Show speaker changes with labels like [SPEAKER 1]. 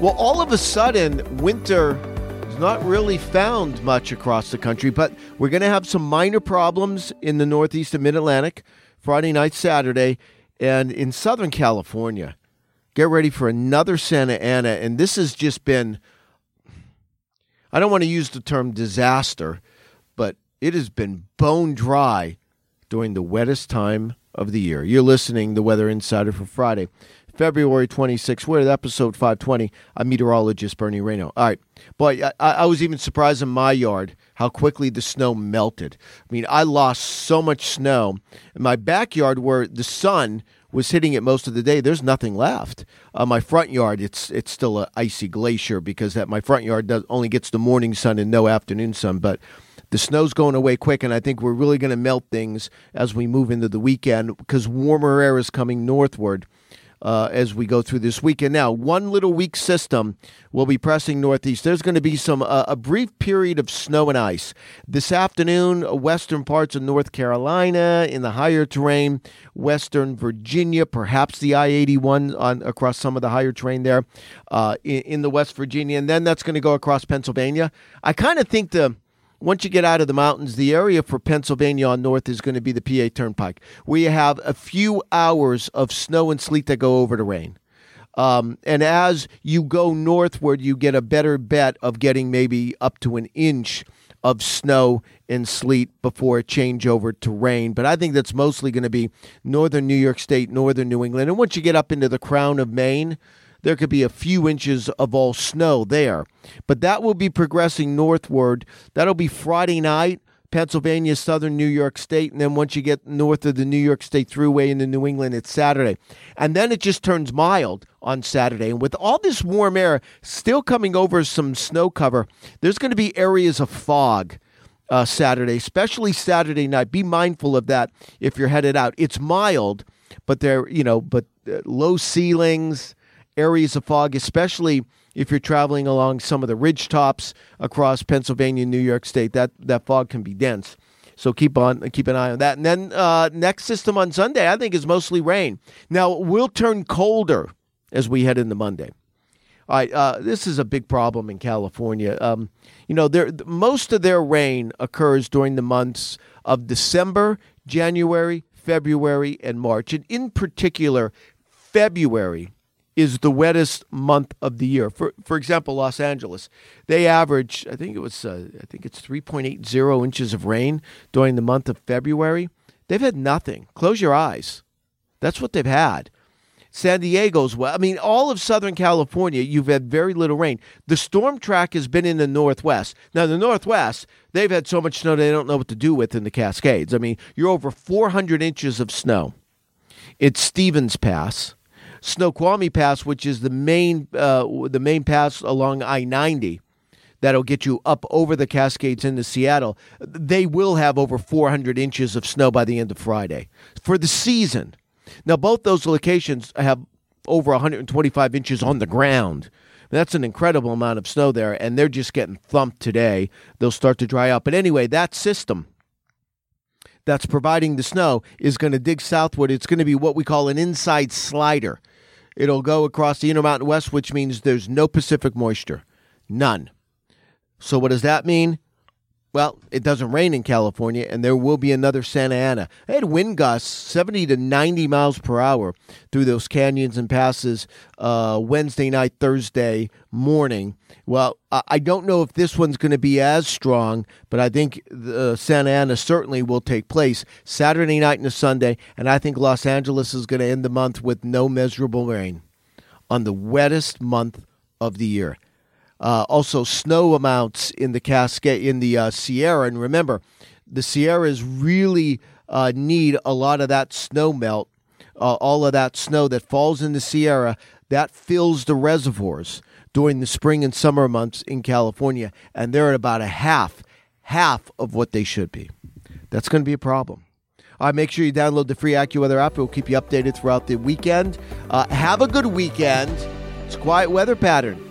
[SPEAKER 1] Well, all of a sudden, winter is not really found much across the country, but we're going to have some minor problems in the Northeast and Mid Atlantic Friday night, Saturday, and in Southern California. Get ready for another Santa Ana, and this has just been, I don't want to use the term disaster, but it has been bone dry during the wettest time of the year. You're listening the Weather Insider for Friday. February 26th. We're at episode 520. I'm meteorologist Bernie Rayno. All right. Boy, I, I, was even surprised in my yard how quickly the snow melted. I mean, I lost so much snow. In my backyard, where the sun was hitting it most of the day, there's nothing left. Uh, my front yard, it's it's still an icy glacier because that my front yard does, only gets the morning sun and no afternoon sun. But the snow's going away quick, and I think we're really going to melt things as we move into the weekend because warmer air is coming northward uh, as we go through this weekend. Now, one little weak system will be pressing northeast. There's going to be some uh, a brief period of snow and ice this afternoon. Western parts of North Carolina in the higher terrain, Western Virginia, perhaps the I-81 on across some of the higher terrain there uh, in, in the West Virginia, and then that's going to go across Pennsylvania. I kind of think the once you get out of the mountains, the area for Pennsylvania on north is going to be the PA Turnpike, you have a few hours of snow and sleet that go over to rain. Um, and as you go northward, you get a better bet of getting maybe up to an inch of snow and sleet before a change over to rain. But I think that's mostly going to be northern New York State, northern New England. And once you get up into the crown of Maine, there could be a few inches of all snow there. But that will be progressing northward. That'll be Friday night. Pennsylvania, southern New York State, and then once you get north of the New York State Thruway into New England, it's Saturday. And then it just turns mild on Saturday. And with all this warm air still coming over some snow cover, there's going to be areas of fog. Uh, Saturday, especially Saturday night. Be mindful of that if you're headed out. It's mild, but there, you know, but uh, low ceilings, areas of fog, especially if you're traveling along some of the ridge tops across Pennsylvania and New York State. That that fog can be dense. So keep on keep an eye on that. And then uh, next system on Sunday, I think, is mostly rain. Now we'll turn colder as we head into Monday. All right, uh, this is a big problem in California. Um, you know, there, most of their rain occurs during the months of December, January, February, and March, and in particular, February is the wettest month of the year. For for example, Los Angeles, they average I think it was uh, I think it's 3.80 inches of rain during the month of February. They've had nothing. Close your eyes. That's what they've had. San Diego's well. I mean, all of Southern California, you've had very little rain. The storm track has been in the Northwest. Now, the Northwest, they've had so much snow they don't know what to do with in the Cascades. I mean, you're over 400 inches of snow. It's Stevens Pass. Snoqualmie Pass, which is the main uh, the main pass along I ninety that'll get you up over the Cascades into Seattle. They will have over 400 inches of snow by the end of Friday for the season. Now, both those locations have over 125 inches on the ground. That's an incredible amount of snow there, and they're just getting thumped today. They'll start to dry up. But anyway, that system that's providing the snow is going to dig southward. It's going to be what we call an inside slider. It'll go across the Intermountain West, which means there's no Pacific moisture. None. So, what does that mean? Well, it doesn't rain in California, and there will be another Santa Ana. I had wind gusts 70 to 90 miles per hour through those canyons and passes uh, Wednesday night, Thursday morning. Well, I don't know if this one's going to be as strong, but I think the Santa Ana certainly will take place Saturday night and Sunday, and I think Los Angeles is going to end the month with no measurable rain on the wettest month of the year. Uh, also, snow amounts in the Cascade in the uh, Sierra, and remember, the Sierras really uh, need a lot of that snow melt, uh, all of that snow that falls in the Sierra that fills the reservoirs during the spring and summer months in California, and they're at about a half, half of what they should be. That's going to be a problem. Uh, make sure you download the free AccuWeather app. It will keep you updated throughout the weekend. Uh, have a good weekend. It's quiet weather pattern.